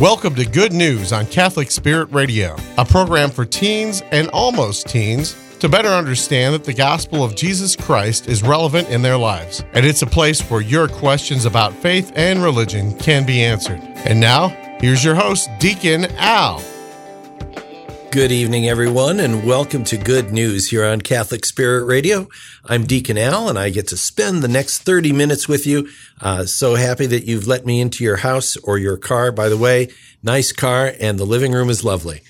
Welcome to Good News on Catholic Spirit Radio, a program for teens and almost teens to better understand that the gospel of Jesus Christ is relevant in their lives. And it's a place where your questions about faith and religion can be answered. And now, here's your host, Deacon Al. Good evening, everyone, and welcome to Good News here on Catholic Spirit Radio. I'm Deacon Al, and I get to spend the next 30 minutes with you. Uh, so happy that you've let me into your house or your car. By the way, nice car, and the living room is lovely.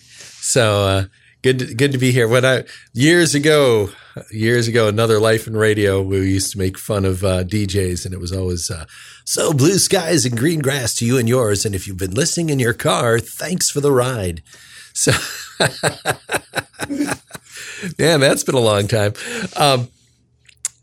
So uh, good, to, good to be here. When I years ago, years ago, another life in radio, we used to make fun of uh, DJs, and it was always uh, so blue skies and green grass to you and yours. And if you've been listening in your car, thanks for the ride. So, man, that's been a long time. Um,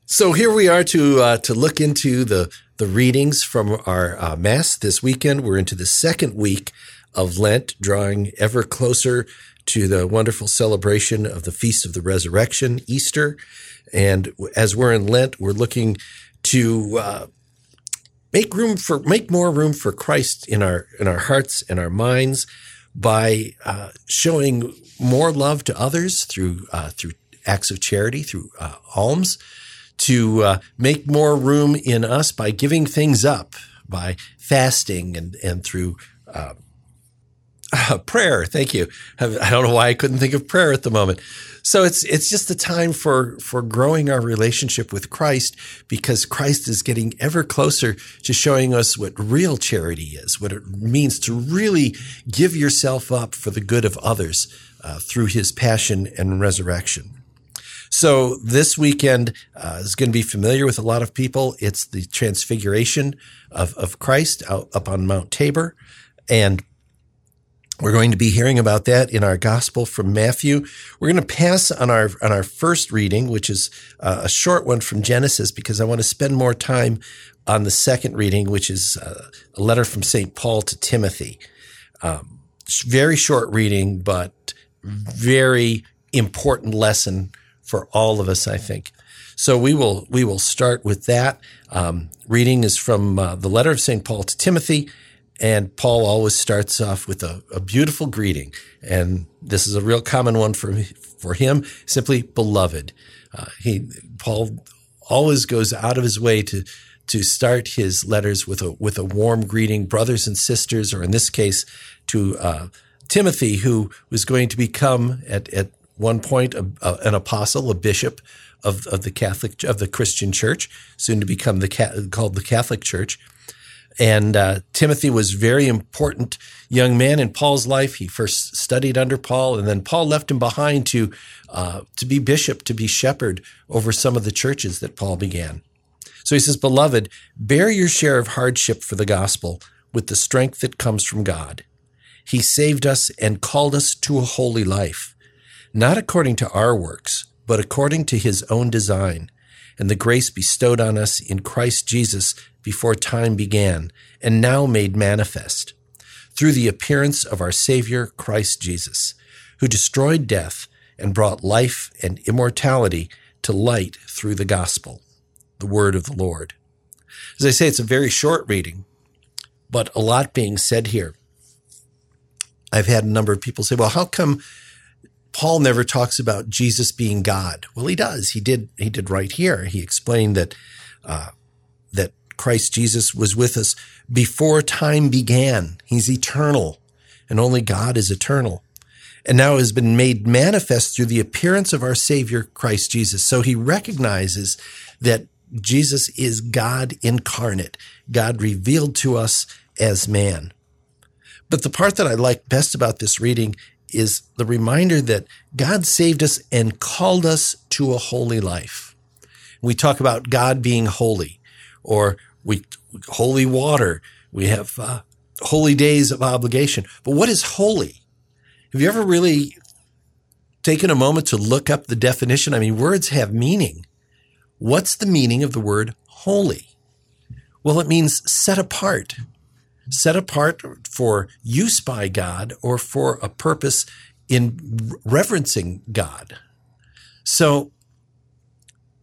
so here we are to uh, to look into the the readings from our uh, mass this weekend. We're into the second week of Lent, drawing ever closer to the wonderful celebration of the Feast of the Resurrection, Easter. And as we're in Lent, we're looking to uh, make room for make more room for Christ in our in our hearts and our minds by uh, showing more love to others through uh, through acts of charity, through uh, alms, to uh, make more room in us by giving things up, by fasting and and through uh, prayer. Thank you. I don't know why I couldn't think of prayer at the moment. So it's it's just the time for for growing our relationship with Christ because Christ is getting ever closer to showing us what real charity is, what it means to really give yourself up for the good of others uh, through His passion and resurrection. So this weekend uh, is going to be familiar with a lot of people. It's the transfiguration of, of Christ out, up on Mount Tabor. And we're going to be hearing about that in our gospel from Matthew. We're going to pass on our on our first reading, which is uh, a short one from Genesis, because I want to spend more time on the second reading, which is uh, a letter from St. Paul to Timothy. Um, very short reading, but very important lesson for all of us, I think. So we will we will start with that. Um, reading is from uh, the letter of St. Paul to Timothy. And Paul always starts off with a, a, beautiful greeting. And this is a real common one for, for him, simply beloved. Uh, he, Paul always goes out of his way to, to start his letters with a, with a warm greeting, brothers and sisters, or in this case, to, uh, Timothy, who was going to become at, at one point a, a, an apostle, a bishop of, of the Catholic, of the Christian church, soon to become the, called the Catholic church. And uh, Timothy was very important young man in Paul's life. He first studied under Paul, and then Paul left him behind to uh, to be bishop, to be shepherd over some of the churches that Paul began. So he says, "Beloved, bear your share of hardship for the gospel with the strength that comes from God. He saved us and called us to a holy life, not according to our works, but according to His own design." And the grace bestowed on us in Christ Jesus before time began, and now made manifest, through the appearance of our Savior, Christ Jesus, who destroyed death and brought life and immortality to light through the gospel, the word of the Lord. As I say, it's a very short reading, but a lot being said here. I've had a number of people say, well, how come Paul never talks about Jesus being God? Well, he does. He did. He did right here. He explained that uh, that Christ Jesus was with us before time began. He's eternal and only God is eternal. And now has been made manifest through the appearance of our Savior, Christ Jesus. So he recognizes that Jesus is God incarnate, God revealed to us as man. But the part that I like best about this reading is the reminder that God saved us and called us to a holy life. We talk about God being holy or we holy water. We have uh, holy days of obligation. But what is holy? Have you ever really taken a moment to look up the definition? I mean, words have meaning. What's the meaning of the word holy? Well, it means set apart, set apart for use by God or for a purpose in reverencing God. So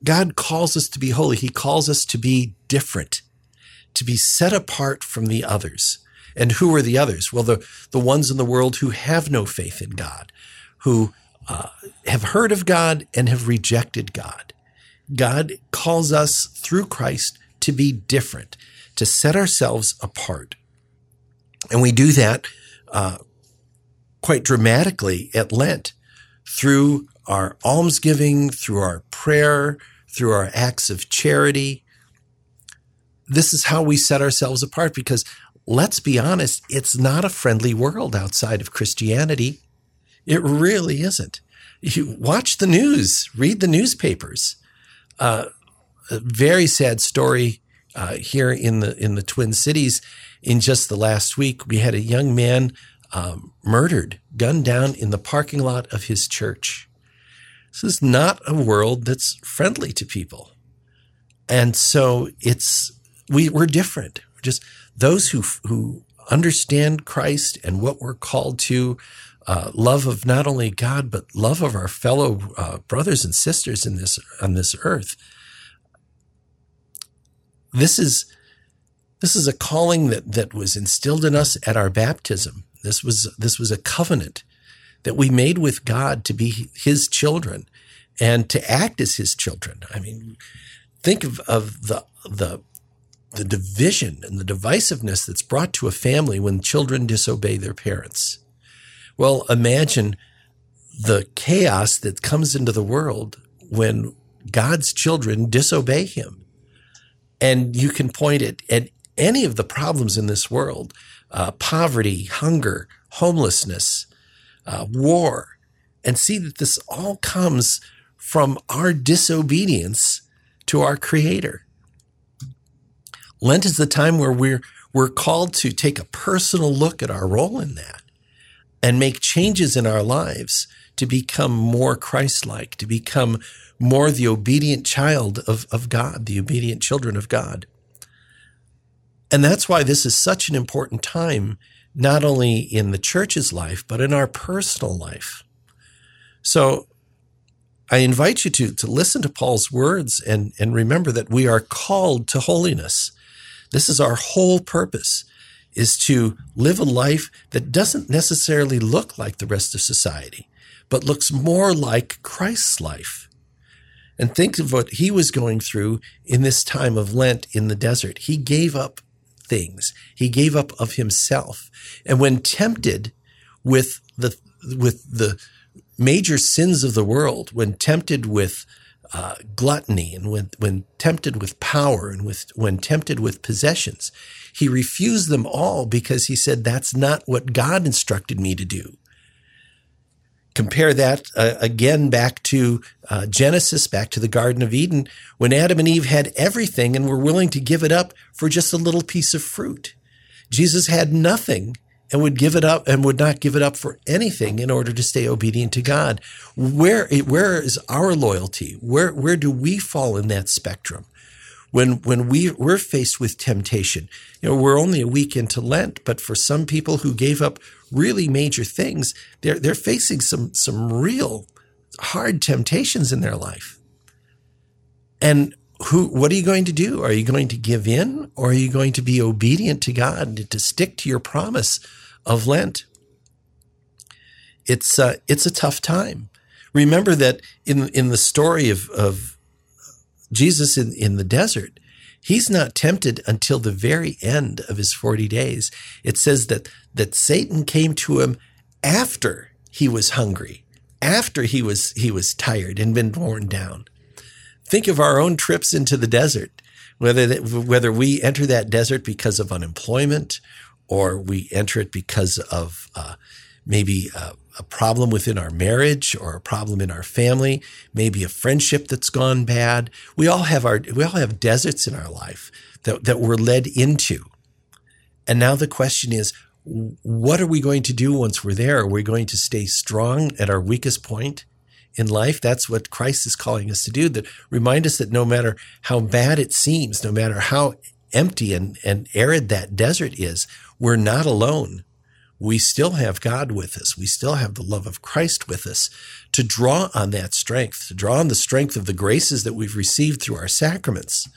God calls us to be holy. He calls us to be different to be set apart from the others. And who are the others? Well, the, the ones in the world who have no faith in God, who uh, have heard of God and have rejected God. God calls us through Christ to be different, to set ourselves apart. And we do that uh, quite dramatically at Lent through our almsgiving, through our prayer, through our acts of charity. This is how we set ourselves apart because let's be honest, it's not a friendly world outside of Christianity. It really isn't. You watch the news, read the newspapers. Uh, a very sad story uh, here in the in the Twin Cities. In just the last week, we had a young man um, murdered, gunned down in the parking lot of his church. This is not a world that's friendly to people, and so it's we we're different. We're just those who who understand Christ and what we're called to, uh, love of not only God but love of our fellow uh, brothers and sisters in this on this earth. This is this is a calling that that was instilled in us at our baptism. This was this was a covenant that we made with God to be His children and to act as His children. I mean, think of, of the the the division and the divisiveness that's brought to a family when children disobey their parents. Well, imagine the chaos that comes into the world when God's children disobey him. And you can point it at any of the problems in this world uh, poverty, hunger, homelessness, uh, war, and see that this all comes from our disobedience to our Creator. Lent is the time where we're, we're called to take a personal look at our role in that and make changes in our lives to become more Christ like, to become more the obedient child of, of God, the obedient children of God. And that's why this is such an important time, not only in the church's life, but in our personal life. So I invite you to, to listen to Paul's words and, and remember that we are called to holiness. This is our whole purpose is to live a life that doesn't necessarily look like the rest of society, but looks more like Christ's life. And think of what he was going through in this time of Lent in the desert. He gave up things. He gave up of himself. And when tempted with the, with the major sins of the world, when tempted with uh, gluttony and when, when tempted with power and with, when tempted with possessions, he refused them all because he said, that's not what God instructed me to do. Compare that uh, again back to uh, Genesis, back to the Garden of Eden, when Adam and Eve had everything and were willing to give it up for just a little piece of fruit. Jesus had nothing and would give it up and would not give it up for anything in order to stay obedient to God. Where, where is our loyalty? Where, where do we fall in that spectrum? When, when we, we're faced with temptation, you know, we're only a week into Lent, but for some people who gave up really major things, they're, they're facing some, some real hard temptations in their life. And who, what are you going to do? Are you going to give in or are you going to be obedient to God and to stick to your promise of Lent? It's, uh, it's a tough time. Remember that in, in the story of, of Jesus in, in the desert, he's not tempted until the very end of his 40 days. It says that, that Satan came to him after he was hungry, after he was, he was tired and been worn down think of our own trips into the desert, whether that, whether we enter that desert because of unemployment or we enter it because of uh, maybe a, a, problem within our marriage or a problem in our family, maybe a friendship that's gone bad. We all have our we all have deserts in our life that, that we're led into. And now the question is, what are we going to do once we're there? Are we going to stay strong at our weakest point? in life. That's what Christ is calling us to do. That remind us that no matter how bad it seems, no matter how empty and, and arid that desert is, we're not alone. We still have God with us. We still have the love of Christ with us to draw on that strength, to draw on the strength of the graces that we've received through our sacraments.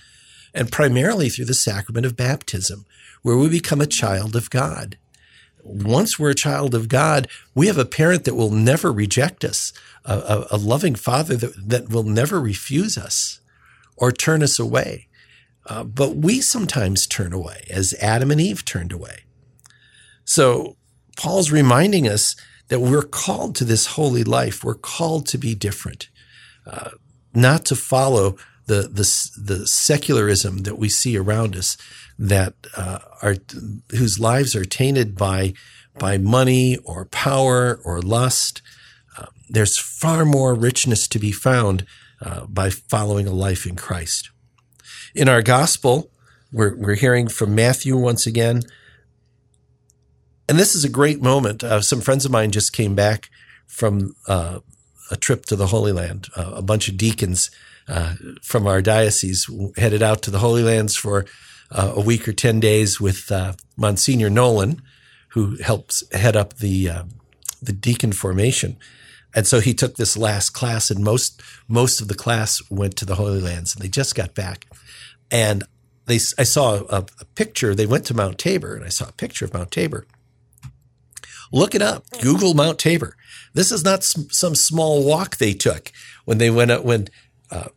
and primarily through the sacrament of baptism, where we become a child of God. Once we're a child of God, we have a parent that will never reject us, a, a, a loving father that, that will never refuse us or turn us away. Uh, but we sometimes turn away, as Adam and Eve turned away. So Paul's reminding us that we're called to this holy life. We're called to be different, uh, not to follow the, the, the secularism that we see around us that uh, are whose lives are tainted by by money or power or lust. Uh, there's far more richness to be found uh, by following a life in Christ. In our gospel, we're, we're hearing from Matthew once again. And this is a great moment. Uh, some friends of mine just came back from uh, a trip to the Holy Land. Uh, a bunch of deacons uh, from our diocese headed out to the Holy Lands for uh, a week or 10 days with uh, Monsignor Nolan, who helps head up the, the deacon formation. And so he took this last class, and most most of the class went to the Holy Lands, and they just got back. And they, I saw a, a picture. They went to Mount Tabor, and I saw a picture of Mount Tabor. Look it up. Google Mount Tabor. This is not some small walk they took when they went up when uh,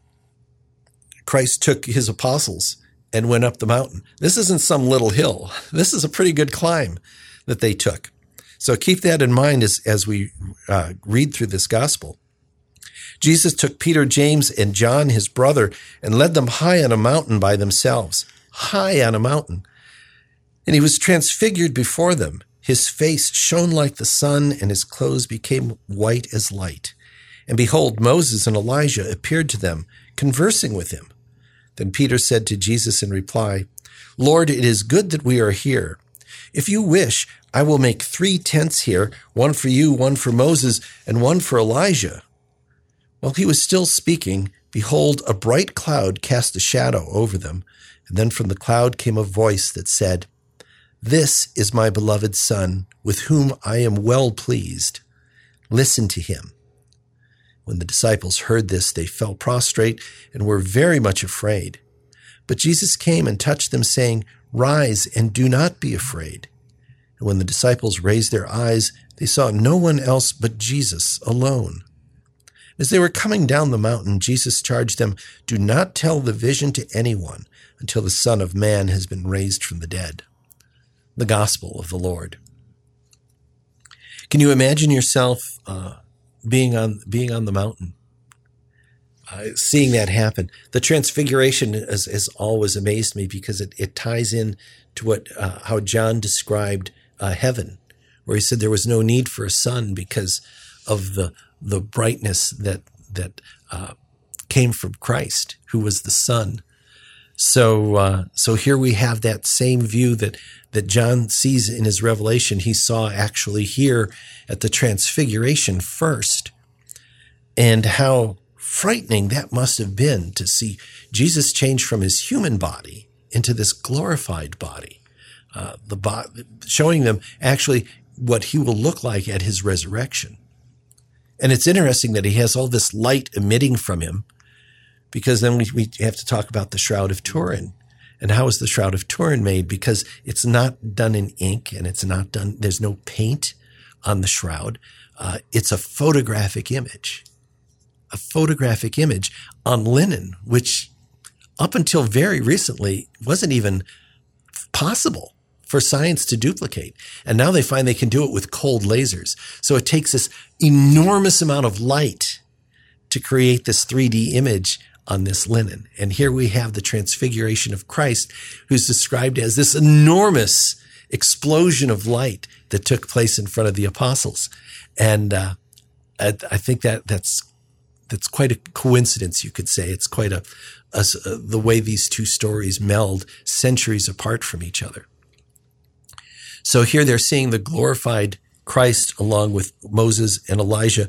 Christ took his apostles and went up the mountain. This isn't some little hill. This is a pretty good climb that they took. So keep that in mind as, as we uh, read through this gospel. Jesus took Peter, James, and John, his brother, and led them high on a mountain by themselves, high on a mountain. And he was transfigured before them. His face shone like the sun, and his clothes became white as light. And behold, Moses and Elijah appeared to them, conversing with him. Then Peter said to Jesus in reply, Lord, it is good that we are here. If you wish, I will make three tents here, one for you, one for Moses, and one for Elijah. While he was still speaking, behold, a bright cloud cast a shadow over them, and then from the cloud came a voice that said, This is my beloved Son, with whom I am well pleased. Listen to him. When the disciples heard this, they fell prostrate and were very much afraid. But Jesus came and touched them, saying, Rise and do not be afraid. And when the disciples raised their eyes, they saw no one else but Jesus alone. As they were coming down the mountain, Jesus charged them, Do not tell the vision to anyone until the Son of Man has been raised from the dead. The Gospel of the Lord. Can you imagine yourself uh, being on being on the mountain, uh, seeing that happen? The Transfiguration has, has always amazed me because it, it ties in to what uh, how John described uh, heaven, where he said there was no need for a sun because of the the brightness that that uh, came from Christ, who was the sun. So uh, so here we have that same view that that John sees in his revelation. He saw actually here at the Transfiguration first, and how frightening that must have been to see Jesus change from his human body into this glorified body uh, the bo- showing them actually what he will look like at his resurrection. And it's interesting that he has all this light emitting from him, because then we, we have to talk about the Shroud of Turin. And how is the Shroud of Turin made? Because it's not done in ink and it's not done, there's no paint on the shroud. Uh, it's a photographic image, a photographic image on linen, which up until very recently wasn't even possible for science to duplicate. And now they find they can do it with cold lasers. So it takes this enormous amount of light to create this 3D image on this linen. And here we have the transfiguration of Christ, who's described as this enormous explosion of light that took place in front of the apostles. And uh, I, think that that's that's quite a coincidence, you could say. It's quite a, a, a the way these two stories meld centuries apart from each other. So here they're seeing the glorified Christ along with Moses and Elijah.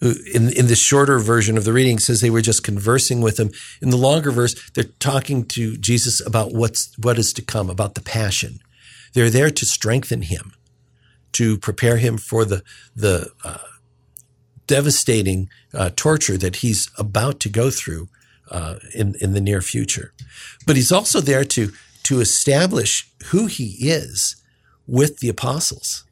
In, in the shorter version of the reading says they were just conversing with him. In the longer verse, they're talking to Jesus about what's, what is to come, about the passion. They're there to strengthen him, to prepare him for the, the, uh, devastating uh, torture that he's about to go through uh, in in the near future. But he's also there to to establish who he is with the apostles,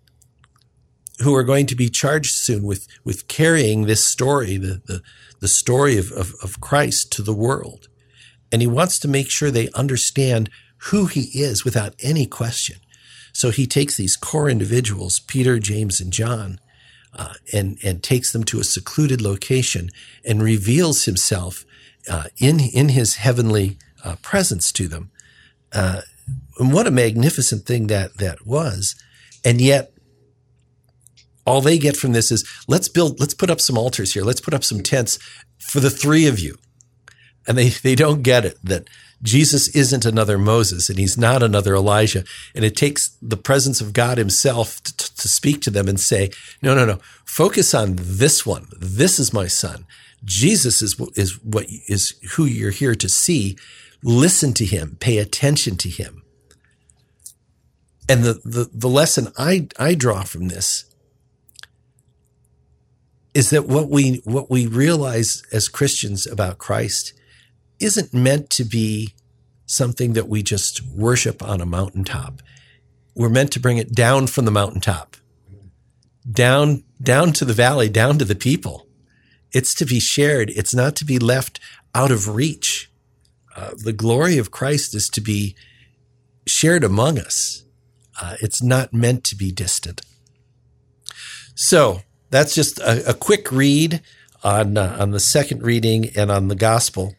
who are going to be charged soon with with carrying this story, the the, the story of, of, of Christ to the world. And he wants to make sure they understand who he is without any question. So he takes these core individuals, Peter, James, and John, uh, and and takes them to a secluded location and reveals himself uh, in in his heavenly uh, presence to them. Uh, and what a magnificent thing that that was, and yet all they get from this is let's build, let's put up some altars here, let's put up some tents for the three of you, and they they don't get it that Jesus isn't another Moses and he's not another Elijah. And it takes the presence of God himself to, to, speak to them and say, no, no, no, focus on this one. This is my son. Jesus is, is what is who you're here to see. Listen to him, pay attention to him. And the, the, the lesson I, I draw from this is that what we, what we realize as Christians about Christ isn't meant to be something that we just worship on a mountaintop. We're meant to bring it down from the mountaintop, down, down to the valley, down to the people. It's to be shared. It's not to be left out of reach. Uh, the glory of Christ is to be shared among us. Uh, it's not meant to be distant. So that's just a, a quick read on uh, on the second reading and on the gospel,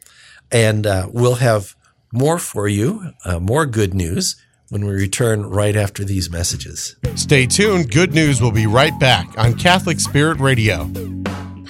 and uh, we'll have more for you, uh, more good news when we return right after these messages. Stay tuned. Good news will be right back on Catholic Spirit Radio.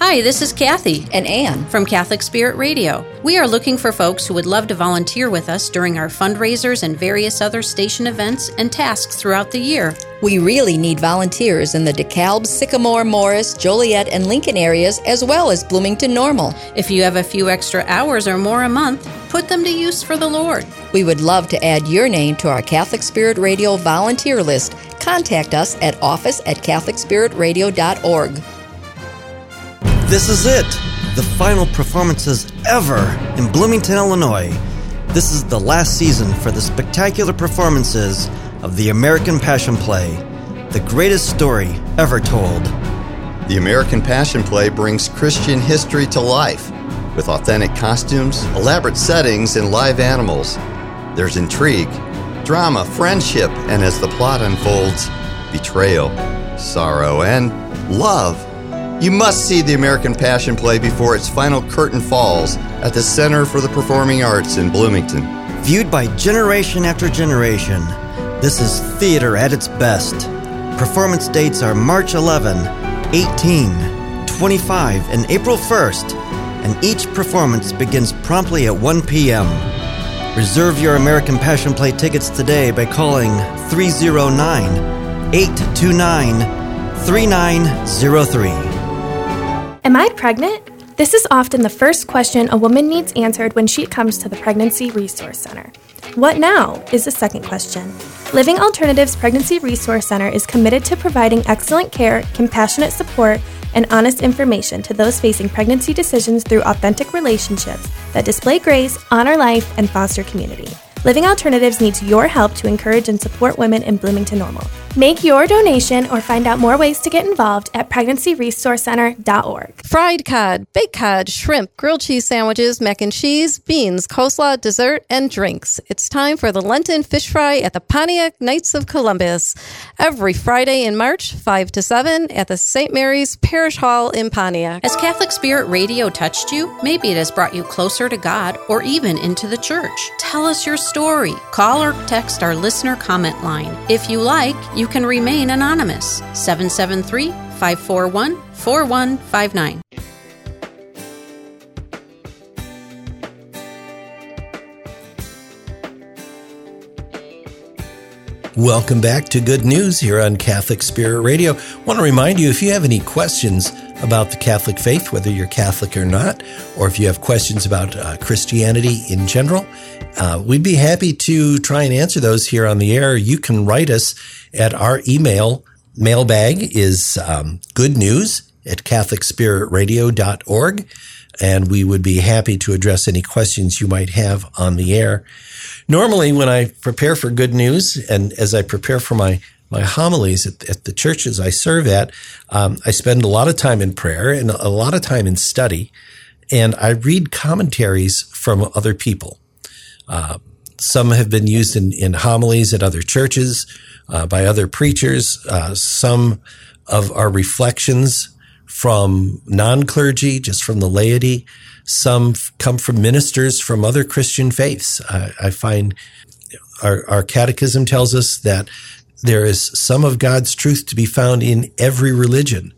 Hi, this is Kathy and Anne from Catholic Spirit Radio. We are looking for folks who would love to volunteer with us during our fundraisers and various other station events and tasks throughout the year. We really need volunteers in the DeKalb, Sycamore, Morris, Joliet, and Lincoln areas, as well as Bloomington Normal. If you have a few extra hours or more a month, put them to use for the Lord. We would love to add your name to our Catholic Spirit Radio volunteer list. Contact us at office at CatholicSpiritRadio.org. This is it, the final performances ever in Bloomington, Illinois. This is the last season for the spectacular performances of the American Passion Play, the greatest story ever told. The American Passion Play brings Christian history to life with authentic costumes, elaborate settings, and live animals. There's intrigue, drama, friendship, and as the plot unfolds, betrayal, sorrow, and love. You must see the American Passion Play before its final curtain falls at the Center for the Performing Arts in Bloomington. Viewed by generation after generation, this is theater at its best. Performance dates are March 11, 18, 25, and April 1st, and each performance begins promptly at 1 p.m. Reserve your American Passion Play tickets today by calling 309 829 3903. Am I pregnant? This is often the first question a woman needs answered when she comes to the Pregnancy Resource Center. What now is the second question. Living Alternatives Pregnancy Resource Center is committed to providing excellent care, compassionate support, and honest information to those facing pregnancy decisions through authentic relationships that display grace, honor life, and foster community. Living Alternatives needs your help to encourage and support women in Bloomington Normal. Make your donation or find out more ways to get involved at pregnancyresourcecenter.org. Fried cod, baked cod, shrimp, grilled cheese sandwiches, mac and cheese, beans, coleslaw, dessert, and drinks. It's time for the Lenten fish fry at the Pontiac Knights of Columbus. Every Friday in March, 5 to 7 at the St. Mary's Parish Hall in Pontiac. Has Catholic Spirit Radio touched you? Maybe it has brought you closer to God or even into the church. Tell us your story. Call or text our listener comment line. If you like, you can remain anonymous. 773 541 4159. Welcome back to Good News here on Catholic Spirit Radio. I want to remind you if you have any questions about the Catholic faith, whether you're Catholic or not, or if you have questions about uh, Christianity in general, uh, we'd be happy to try and answer those here on the air. You can write us at our email mailbag is um, good news at catholicspiritradio.org. and we would be happy to address any questions you might have on the air. Normally, when I prepare for good news and as I prepare for my my homilies at, at the churches I serve at, um, I spend a lot of time in prayer and a lot of time in study, and I read commentaries from other people. Uh, some have been used in, in homilies at other churches uh, by other preachers. Uh, some of our reflections from non-clergy, just from the laity. Some come from ministers from other Christian faiths. I, I find our, our catechism tells us that there is some of God's truth to be found in every religion.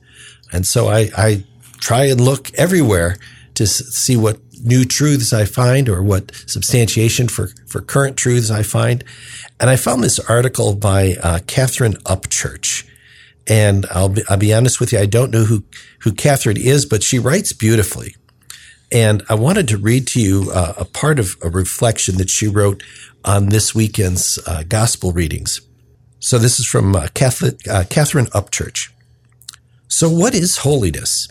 And so I, I try and look everywhere to see what new truths I find or what substantiation for, for current truths I find. And I found this article by uh, Catherine Upchurch. And I'll be, I'll be honest with you, I don't know who, who Catherine is, but she writes beautifully. And I wanted to read to you uh, a part of a reflection that she wrote on this weekend's uh, gospel readings. So this is from uh, Catholic, uh, Catherine Upchurch. So what is holiness?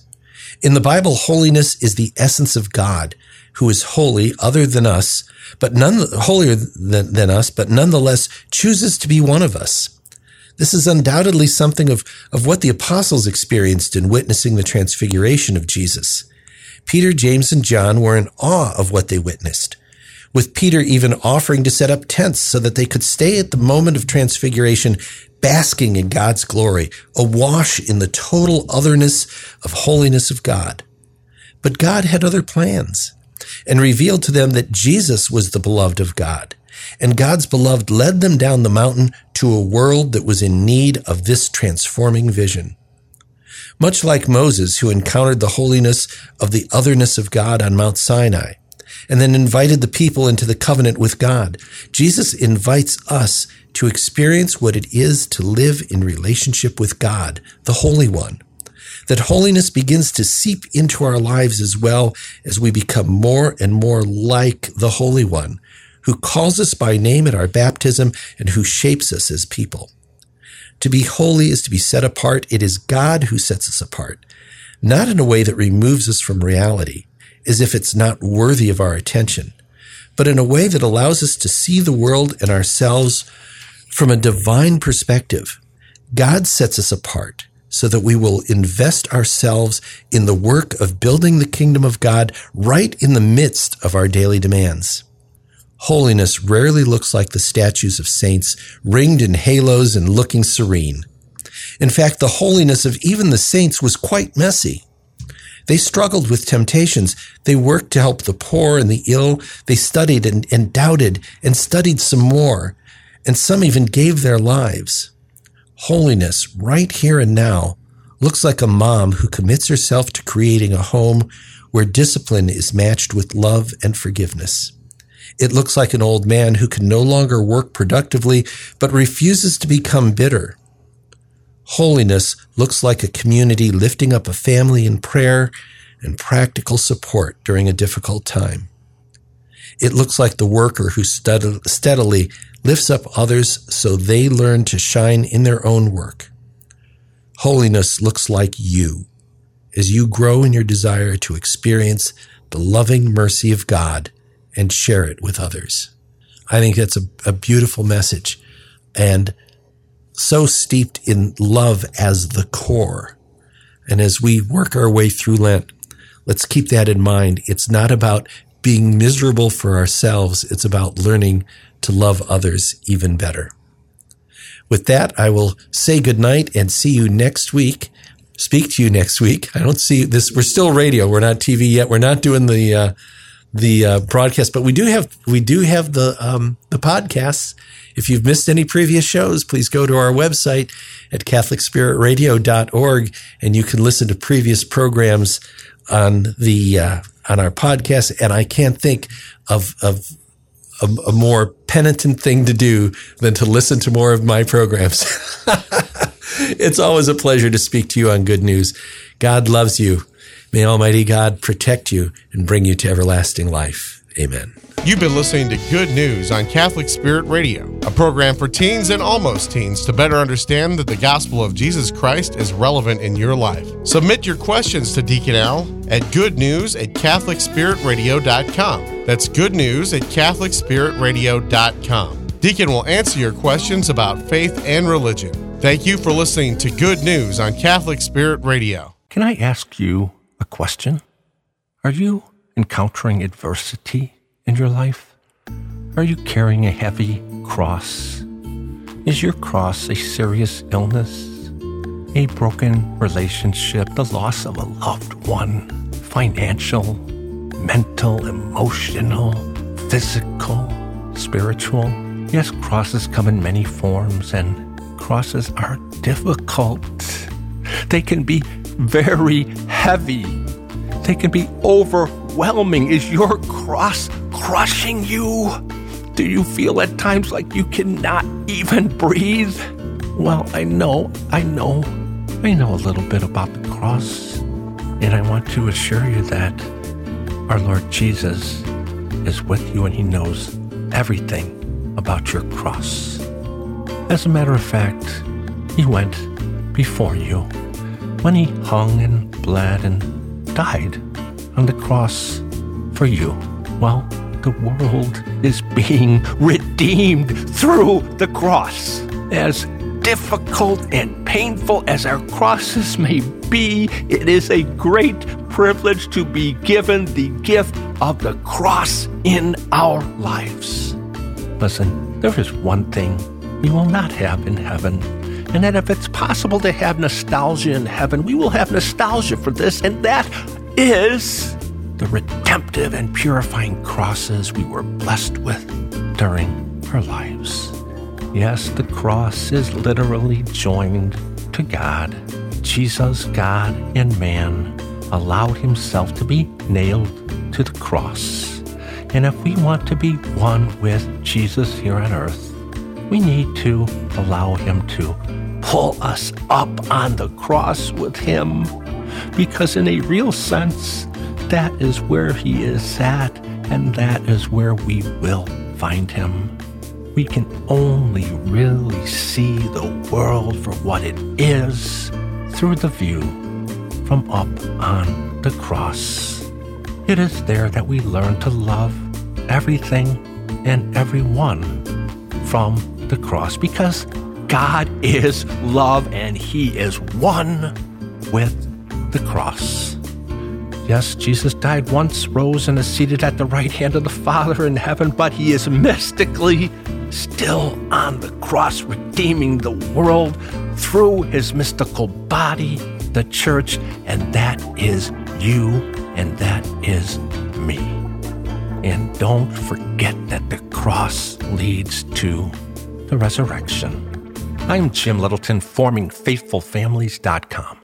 In the Bible, holiness is the essence of God, who is holy other than us, but none holier than, than us, but nonetheless chooses to be one of us. This is undoubtedly something of, of what the apostles experienced in witnessing the transfiguration of Jesus. Peter, James, and John were in awe of what they witnessed, with Peter even offering to set up tents so that they could stay at the moment of transfiguration, basking in God's glory, awash in the total otherness of holiness of God. But God had other plans and revealed to them that Jesus was the beloved of God. And God's beloved led them down the mountain to a world that was in need of this transforming vision. Much like Moses, who encountered the holiness of the otherness of God on Mount Sinai, and then invited the people into the covenant with God, Jesus invites us to experience what it is to live in relationship with God, the Holy One. That holiness begins to seep into our lives as well as we become more and more like the Holy One, who calls us by name at our baptism and who shapes us as people. To be holy is to be set apart. It is God who sets us apart, not in a way that removes us from reality, as if it's not worthy of our attention, but in a way that allows us to see the world and ourselves from a divine perspective. God sets us apart so that we will invest ourselves in the work of building the kingdom of God right in the midst of our daily demands. Holiness rarely looks like the statues of saints ringed in halos and looking serene. In fact, the holiness of even the saints was quite messy. They struggled with temptations. They worked to help the poor and the ill. They studied and, and doubted and studied some more. And some even gave their lives. Holiness, right here and now, looks like a mom who commits herself to creating a home where discipline is matched with love and forgiveness. It looks like an old man who can no longer work productively, but refuses to become bitter. Holiness looks like a community lifting up a family in prayer and practical support during a difficult time. It looks like the worker who steadily lifts up others so they learn to shine in their own work. Holiness looks like you as you grow in your desire to experience the loving mercy of God and share it with others. I think that's a, a beautiful message and so steeped in love as the core. And as we work our way through Lent, let's keep that in mind. It's not about being miserable for ourselves. It's about learning to love others even better. With that, I will say goodnight and see you next week. Speak to you next week. I don't see this. We're still radio. We're not TV yet. We're not doing the, uh, the uh, broadcast, but we do have we do have the um, the podcasts. If you've missed any previous shows, please go to our website at CatholicSpiritRadio.org and you can listen to previous programs on the uh, on our podcast. And I can't think of of a, a more penitent thing to do than to listen to more of my programs. it's always a pleasure to speak to you on good news. God loves you. May Almighty God protect you and bring you to everlasting life. Amen. You've been listening to Good News on Catholic Spirit Radio, a program for teens and almost teens to better understand that the gospel of Jesus Christ is relevant in your life. Submit your questions to Deacon Al at goodnews at catholicspiritradio.com. That's good news at catholicspiritradio.com. Deacon will answer your questions about faith and religion. Thank you for listening to Good News on Catholic Spirit Radio. Can I ask you a question? Are you encountering adversity in your life? Are you carrying a heavy cross? Is your cross a serious illness, a broken relationship, the loss of a loved one, financial, mental, emotional, physical, spiritual? Yes, crosses come in many forms, and crosses are difficult. They can be very heavy. They can be overwhelming. Is your cross crushing you? Do you feel at times like you cannot even breathe? Well, I know, I know, I know a little bit about the cross, and I want to assure you that our Lord Jesus is with you and He knows everything about your cross. As a matter of fact, He went before you when He hung and bled and died on the cross for you. Well, the world is being redeemed through the cross. As difficult and painful as our crosses may be, it is a great privilege to be given the gift of the cross in our lives. Listen, there is one thing we will not have in heaven. And that if it's possible to have nostalgia in heaven, we will have nostalgia for this, and that is the redemptive and purifying crosses we were blessed with during our lives. Yes, the cross is literally joined to God. Jesus, God, and man allowed himself to be nailed to the cross. And if we want to be one with Jesus here on earth, we need to allow him to pull us up on the cross with him. Because, in a real sense, that is where he is at, and that is where we will find him. We can only really see the world for what it is through the view from up on the cross. It is there that we learn to love everything and everyone from the cross because God is love and He is one with the cross. Yes, Jesus died once, rose, and is seated at the right hand of the Father in heaven, but He is mystically still on the cross, redeeming the world through His mystical body, the church, and that is you, and that is me. And don't forget that the cross leads to the resurrection. I'm Jim Littleton, formingfaithfulfamilies.com.